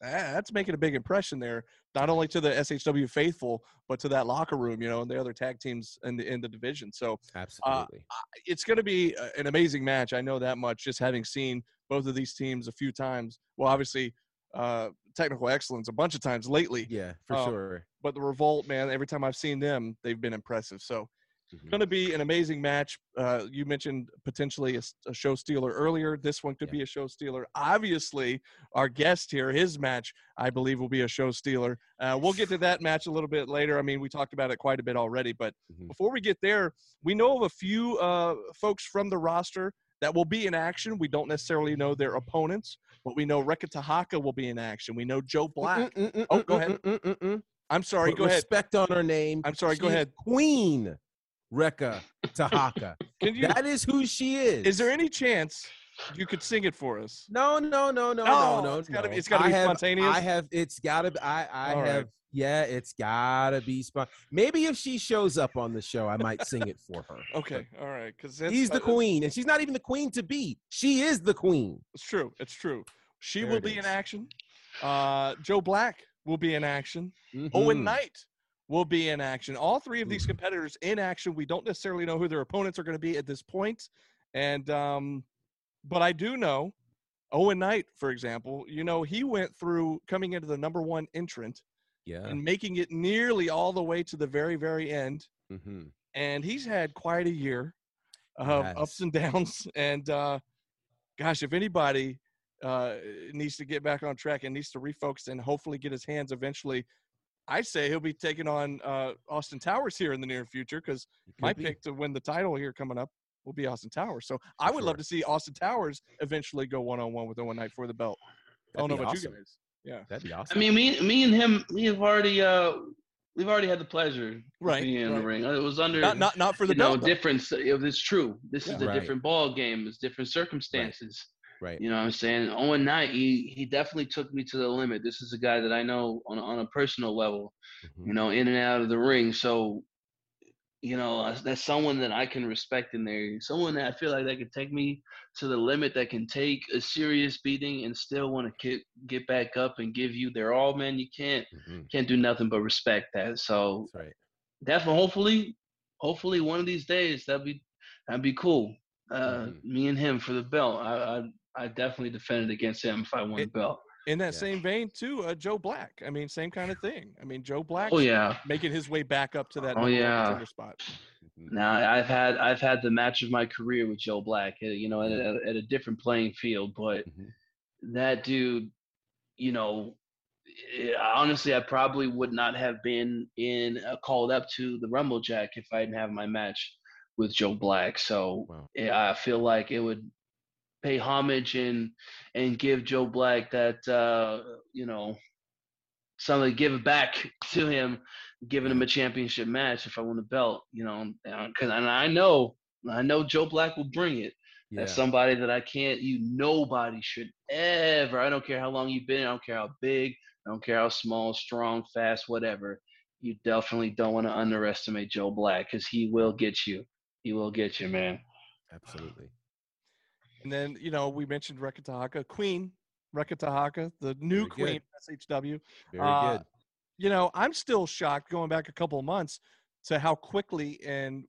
that's making a big impression there, not only to the SHW faithful, but to that locker room, you know, and the other tag teams in the in the division. So
Absolutely.
it's going to be an amazing match. I know that much just having seen both of these teams a few times. Well, obviously, uh, technical excellence a bunch of times lately,
yeah, for
uh,
sure.
but the Revolt, man, every time I've seen them, they've been impressive. So
Mhm.
going to be an amazing match. Uh, you mentioned potentially a show stealer earlier. This one could
Yeah.
be a show stealer. Obviously, our guest here, his match, I believe, will be a show stealer. Uh, we'll get to that match a little bit later. I mean, we talked about it quite a bit already, but
Mhm.
before we get there, we know of a few uh, folks from the roster that will be in action. We don't necessarily know their opponents, but we know Reka Tahaka will be in action. We know Joe Black.
Mm-mm-mm-mm-mm-mm-mm-mm.
Oh, go ahead.
Mm-mm-mm-mm.
I'm sorry.
Put
Go ahead.
Respect on her name.
I'm sorry, go ahead.
Queen [laughs] Rekka Tahaka.
Can you?
that is who she is.
Is there any chance you could sing it for us?
No, no, no, no,
No,
no, no.
it's gotta be- it's gotta be
have-
spontaneous?
I have. It's gotta. be I. I
All right.
have. Yeah, it's gotta be spon. Maybe if she shows up on the show, I might sing it for her.
Okay, all right, because
he's the queen, and she's not even the queen to be. She is the queen.
It's true. It's true. She
There
will be in action. Uh, Joe Black will be in action. Owen
Mhm.
Knight will be in action. All three of these
Mhm.
competitors in action. We don't necessarily know who their opponents are going to be at this point, and um, but I do know Owen Knight, for example. You know, he went through coming into the number one entrant
Yeah.
and making it nearly all the way to the very, very end.
hmm
and he's had quite a year of
has.
ups and [laughs] downs. And uh, gosh, if anybody uh, needs to get back on track and needs to refocus and hopefully get his hands eventually, I say he'll be taking on uh, Austin Towers here in the near future because my pick to win the title here coming up will be Austin Towers. So I would love to see Austin Towers eventually go one on one with Owen Knight for the belt. I don't know about you guys. Yeah.
That'd be awesome.
I mean, me, me and him, we have already, uh, we've already had the pleasure of
Right,
being in the ring. It was under,
Not not not for the
you
belt. though.
different. It's true. This
Yeah.
is a
Right.
different ball game. It's different circumstances.
right.
You know what I'm saying? Owen Knight, he he definitely took me to the limit. This is a guy that I know on a, on a personal level,
Mhm.
you know, in and out of the ring. So, you know, that's someone that I can respect in there. Someone that I feel like that could take me to the limit, that can take a serious beating and still want to get get back up and give you their all. Man, you can't
Mhm.
can't do nothing but respect that. So
That's right.
definitely, hopefully, hopefully one of these days that'd be that'd be cool. Uh,
Mhm.
Me and him for the belt. I I, I definitely defended against him if I won
It-
the belt.
In that
Yeah.
same vein, too, uh, Joe Black. I mean, same kind of thing. I mean, Joe Black.
Oh yeah.
making his way back up to that
Oh, yeah.
spot.
Now I've had I've had the match of my career with Joe Black. uh, You know, at, a, at a different playing field, but
Mhm.
that dude, you know, eh, honestly, I probably would not have been in uh, called up to the Rumble Jack if I didn't have my match with Joe Black. So
Wow.
eh, I feel like it would pay homage and and give Joe Black that uh, you know something give it back [laughs] to him, giving him a championship match if I won the belt. You know, because and I know I know Joe Black will bring it.
Yeah.
That's somebody that I can't. You nobody should ever. I don't care how long you've been. I don't care how big. I don't care how small, strong, fast, whatever. You definitely don't want to underestimate Joe Black because he will get you. He will get you, man.
Absolutely.
And then, you know, we mentioned Reka Tahaka, Queen, Reka Tahaka, the new
Very good.
queen, SHW.
Very
Uh,
good.
You know, I'm still shocked going back a couple of months to how quickly and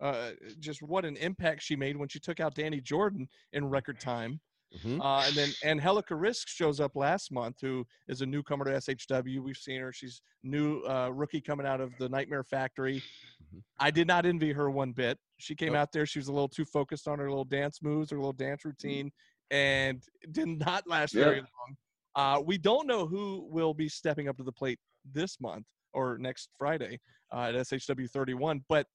uh, just what an impact she made when she took out Danny Jordan in record time.
Mhm.
Uh, and then Angelica Risk shows up last month, who is a newcomer to SHW. We've seen her; she's new uh, rookie coming out of the Nightmare Factory.
Mhm.
I did not envy her one bit. She came
Nope.
out there; she was a little too focused on her little dance moves, her little dance routine, and did not last
Yeah.
very long. Uh, we don't know who will be stepping up to the plate this month or next Friday uh, at SHW 31, but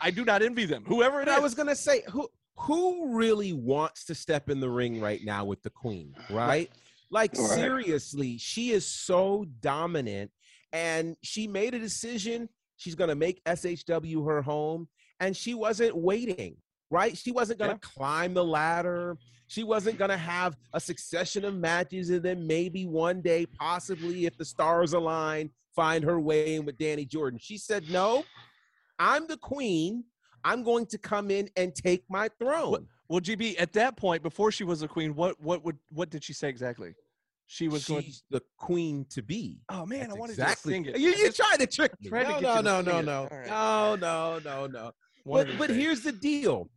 I do not envy them. Whoever it is,
I was gonna say who who really wants to step in the ring right now with the queen, right? Like
Right.
seriously, she is so dominant, and she made a decision. She's gonna make SHW her home, and she wasn't waiting, right? She wasn't gonna
Yeah.
climb the ladder. She wasn't gonna have a succession of matches, and then maybe one day, possibly if the stars align, find her way in with Danny Jordan. She said, "No, I'm the queen. I'm going to come in and take my throne.
Well, GB, at that point, before she was a queen, what what would what did she say exactly? She was going.
She's the queen to be.
Oh man,
That's
I wanted
exactly.
to sing it.
You, you tried to trick me.
to
no, no,
to
no, no,
it.
no, no, no, no, no. But, but
it.
here's the deal.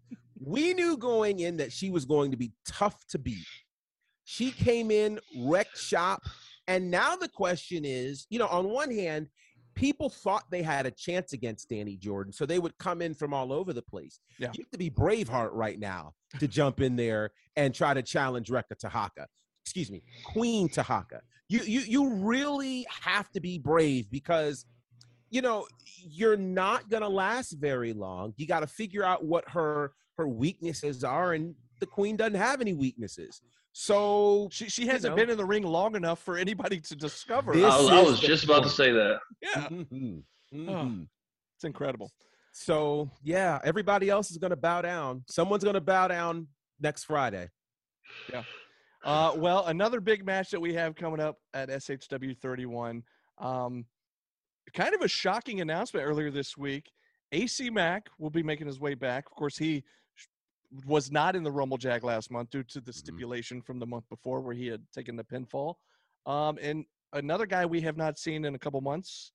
We knew going in that she was going to be tough to beat. She came in, wrecked shop, and now the question is, you know, on one hand, people thought they had a chance against Danny Jordan, so they would come in from all over the place.
Yeah.
You have to be Braveheart right now to jump in there and try to challenge Rekka Tahaka. Excuse me, Queen Tahaka. You you you really have to be brave because you know you're not gonna last very long. You got to figure out what her her weaknesses are, and the Queen doesn't have any weaknesses. So
she she hasn't
know.
been in the ring long enough for anybody to discover.
This
I, was- I was
the
just about to say that.
yeah, [laughs] Oh.
mhm.
it's incredible.
So yeah, everybody else is gonna bow down. Someone's gonna bow down next Friday. Yeah.
Uh, well, another big match that we have coming up at SHW 31. Um, kind of a shocking announcement earlier this week. AC Mack will be making his way back. Of course, he sh- was not in the Rumble Jack last month due to the
Mhm.
stipulation from the month before where he had taken the pinfall. Um, and another guy we have not seen in a couple months,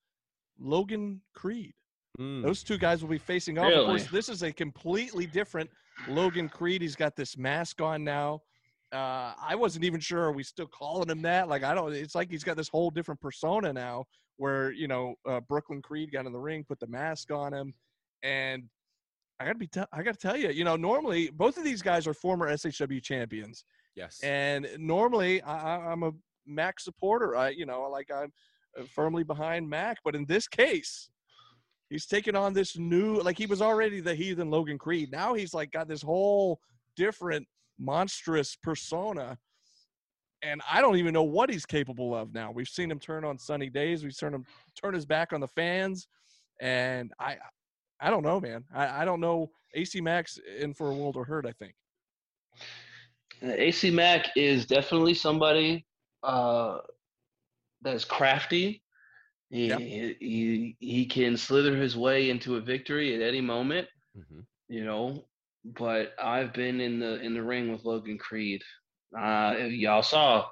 Logan Creed.
Mm.
Those two guys will be facing off. Of course, this is a completely different Logan Creed. He's got this mask on now. Uh, I wasn't even sure. Are we still calling him that? Like, I don't. It's like he's got this whole different persona now. Where you know, uh, Brooklyn Creed got in the ring, put the mask on him, and I gotta be. T- I gotta tell you, you know, normally both of these guys are former SHW champions.
Yes.
And normally, I, I'm a Mack supporter. I, you know, like I'm uh, firmly behind Mack. But in this case, he's taking on this new. Like he was already the heathen Logan Creed. Now he's like got this whole different monstrous persona. And I don't even know what he's capable of now. We've seen him turn on sunny days. We've seen him turn his back on the fans, and I, I don't know, man. I, I don't know. AC Mack's in for a world or hurt. I think.
Uh, AC Mack is definitely somebody uh, that's crafty. He,
Yep.
he he can slither his way into a victory at any moment,
Mhm.
you know. But I've been in the in the ring with Logan Creed. Uh, y'all saw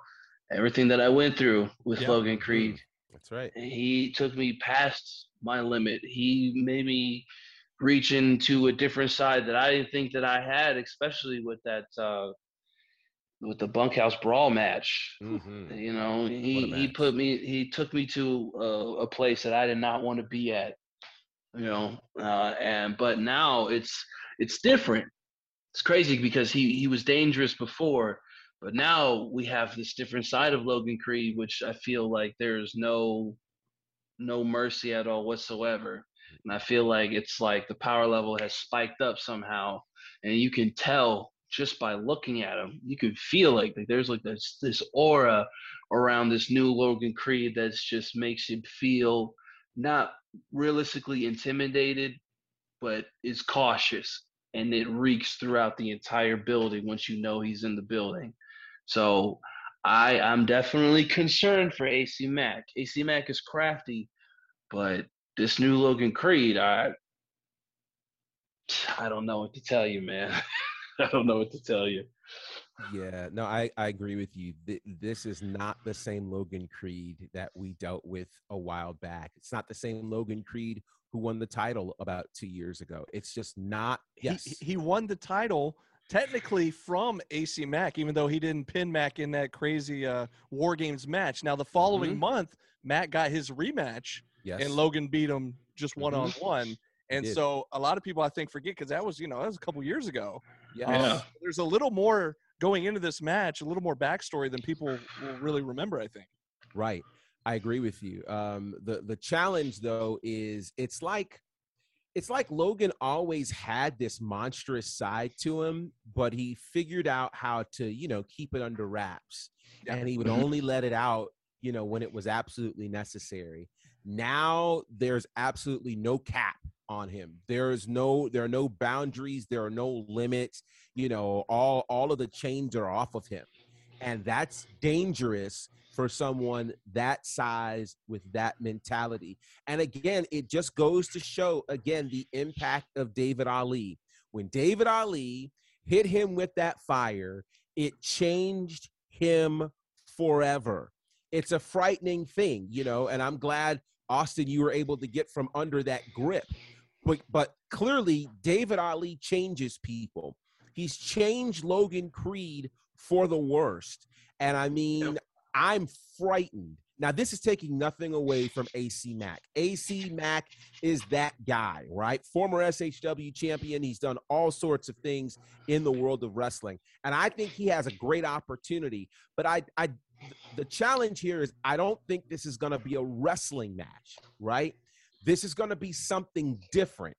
everything that I went through with
Yep.
Logan Creed.
That's right.
He took me past my limit. He made me reach into a different side that I didn't think that I had, especially with that uh, with the bunkhouse brawl match.
Mhm.
You know, he he put me he took me to a, a place that I did not want to be at. You know, uh, and but now it's it's different. It's crazy because he he was dangerous before, but now we have this different side of Logan Creed, which I feel like there's no no mercy at all whatsoever. Mm-hmm. And I feel like it's like the power level has spiked up somehow, and you can tell just by looking at him. You can feel like, like there's like this this aura around this new Logan Creed that's just makes him feel not realistically intimidated, but is cautious. and it reeks throughout the entire building once you know he's in the building. So I I'm definitely concerned for AC Mack. AC Mack is crafty, but this new Logan Creed, I I don't know what to tell you, man. [laughs] I don't know what to tell you.
Yeah, no, I, I agree with you. Th- This is not the same Logan Creed that we dealt with a while back. It's not the same Logan Creed who won the title about two years ago. It's just not. Yes,
He, he won the title technically from AC Mack, even though he didn't pin Mack in that crazy uh, War Games match. Now, the following
Mhm.
month, Matt got his rematch,
yes,
and Logan beat him just one on one. And so a lot of people, I think, forget because that was, you know, that was a couple years ago.
yeah.
Um,
Yeah.
there's a little more going into this match, a little more backstory than people will really remember, I think.
Right. I agree with you. Um, the the challenge though is it's like it's like Logan always had this monstrous side to him, but he figured out how to, you know, keep it under wraps.
Yeah.
And he would
Mhm.
only let it out, you know, when it was absolutely necessary. Now there's absolutely no cap on him. There is no there are no boundaries, there are no limits, you know, all all of the chains are off of him. And that's dangerous for someone that size with that mentality. And again, it just goes to show again the impact of David Ali. When David Ali hit him with that fire, it changed him forever. It's a frightening thing, you know, and I'm glad Austin you were able to get from under that grip. But but clearly David Ali changes people. He's changed Logan Creed for the worst. And I mean, I'm frightened. Now, this is taking nothing away from AC Mack. AC Mack is that guy, right? Former SHW champion. He's done all sorts of things in the world of wrestling. And I think he has a great opportunity. But I, I the challenge here is I don't think this is going to be a wrestling match, right? This is going to be something different.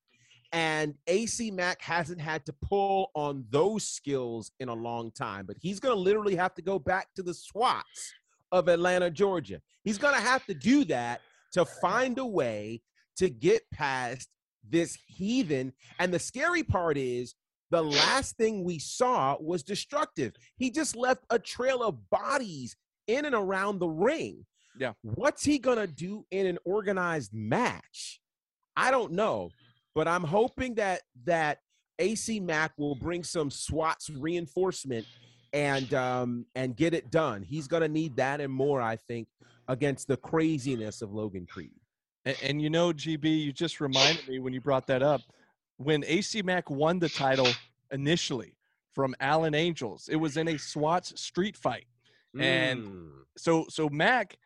And AC Mack hasn't had to pull on those skills in a long time, but he's going to literally have to go back to the SWATs of Atlanta, Georgia. He's going to have to do that to find a way to get past this heathen. And the scary part is the last thing we saw was destructive. He just left a trail of bodies in and around the ring.
Yeah.
What's he going to do in an organized match? I don't know, but I'm hoping that that AC Mack will bring some SWATs reinforcement and um and get it done. He's going to need that and more, I think, against the craziness of Logan Creed.
And, and you know, GB, you just reminded me when you brought that up. When AC Mack won the title initially from Allen Angels, it was in a SWAT's street fight. And
Mm.
So so Mack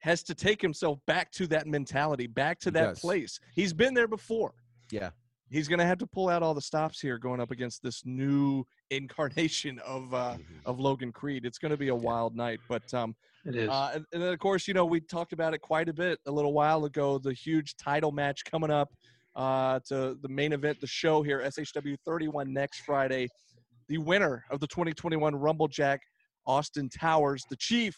has to take himself back to that mentality, back to
He
that
does.
place. He's been there before.
Yeah.
He's gonna have to pull out all the stops here going up against this new [laughs] incarnation of uh
Mhm.
of Logan Creed. It's gonna be a wild night. But um
It is.
uh, and, and then, of course, you know, we talked about it quite a bit a little while ago. The huge title match coming up uh, to the main event, the show here, SHW 31 next Friday. The winner of the 2021 Rumble Jack, Austin Towers, the Chief,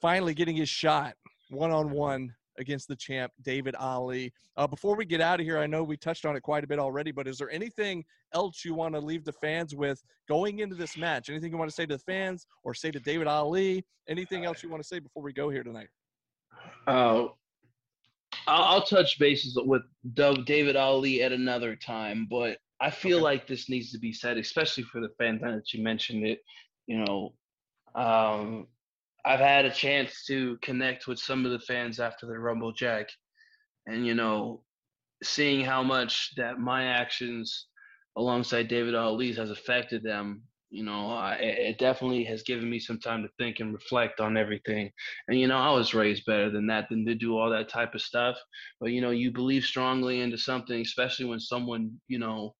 finally getting his shot one on one against the champ, David Ali. Uh, before we get out of here, I know we touched on it quite a bit already, but is there anything else you want to leave the fans with going into this match? Anything you want to say to the fans or say to David Ali? Anything else you want to say before we go here tonight?
Uh, I'll, I'll touch bases with Doug, David Ali at another time, but I feel
Okay.
like this needs to be said, especially for the fans now that you mentioned it. You know, um, I've had a chance to connect with some of the fans after the Rumble Jack, and you know, seeing how much that my actions alongside David Ali's has affected them. You know, I, it it definitely has given me some time to think and reflect on everything. And you know, I was raised better than that, than to do all that type of stuff. But you know, you believe strongly into something, especially when someone you know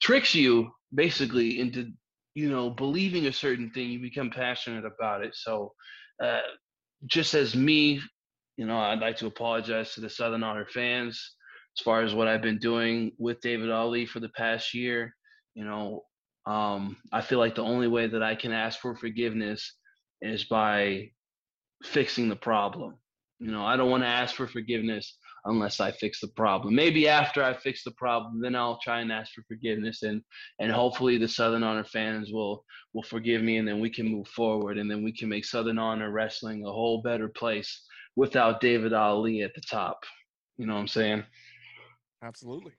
tricks you basically into you know believing a certain thing. You become passionate about it. So, uh, just as me, you know, I'd like to apologize to the Southern Honor fans as far as what I've been doing with David Ali for the past year. You know, um, I feel like the only way that I can ask for forgiveness is by fixing the problem. You know, I don't want to ask for forgiveness unless I fix the problem. Maybe after I fix the problem, then I'll try and ask for forgiveness and and hopefully the Southern Honor fans will will forgive me and then we can move forward and then we can make Southern Honor wrestling a whole better place without David Ali at the top. You know what I'm saying?
Absolutely.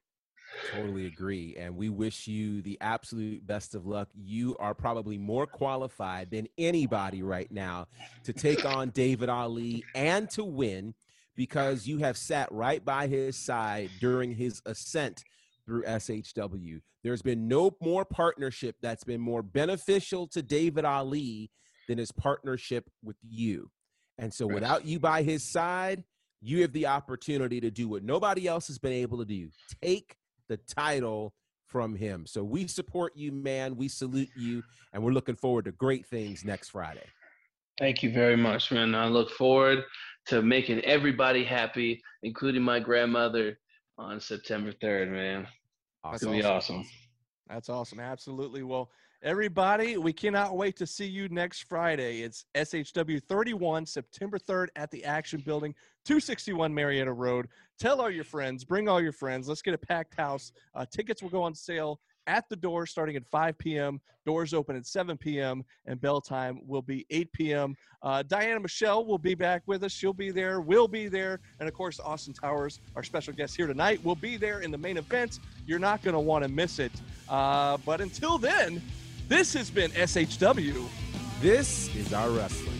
Totally agree. And we wish you the absolute best of luck. You are probably more qualified than anybody right now to take on David Ali and to win because you have sat right by his side during his ascent through SHW. There's been no more partnership that's been more beneficial to David Ali than his partnership with you. And so,
Right.
without you by his side, you have the opportunity to do what nobody else has been able to do take the title from him. So, we support you, man. We salute you, and we're looking forward to great things next Friday.
Thank you very much, man. I look forward to making everybody happy, including my grandmother, on September 3rd, man. It's
Awesome.
gonna be awesome.
That's awesome. Absolutely. Well, everybody, we cannot wait to see you next Friday. It's SHW 31, September 3rd at the Action Building, 261 Marietta Road. Tell all your friends, bring all your friends. Let's get a packed house. Uh, tickets will go on sale at the door starting at 5 p.m. Doors open at 7 p.m. and bell time will be 8 p.m. Uh, Diana Michelle will be back with us. She'll be there. We'll be there. And of course, Austin Towers, our special guest here tonight, will be there in the main event. You're not going to want to miss it. Uh, but until then, this has been SHW.
This is our wrestling.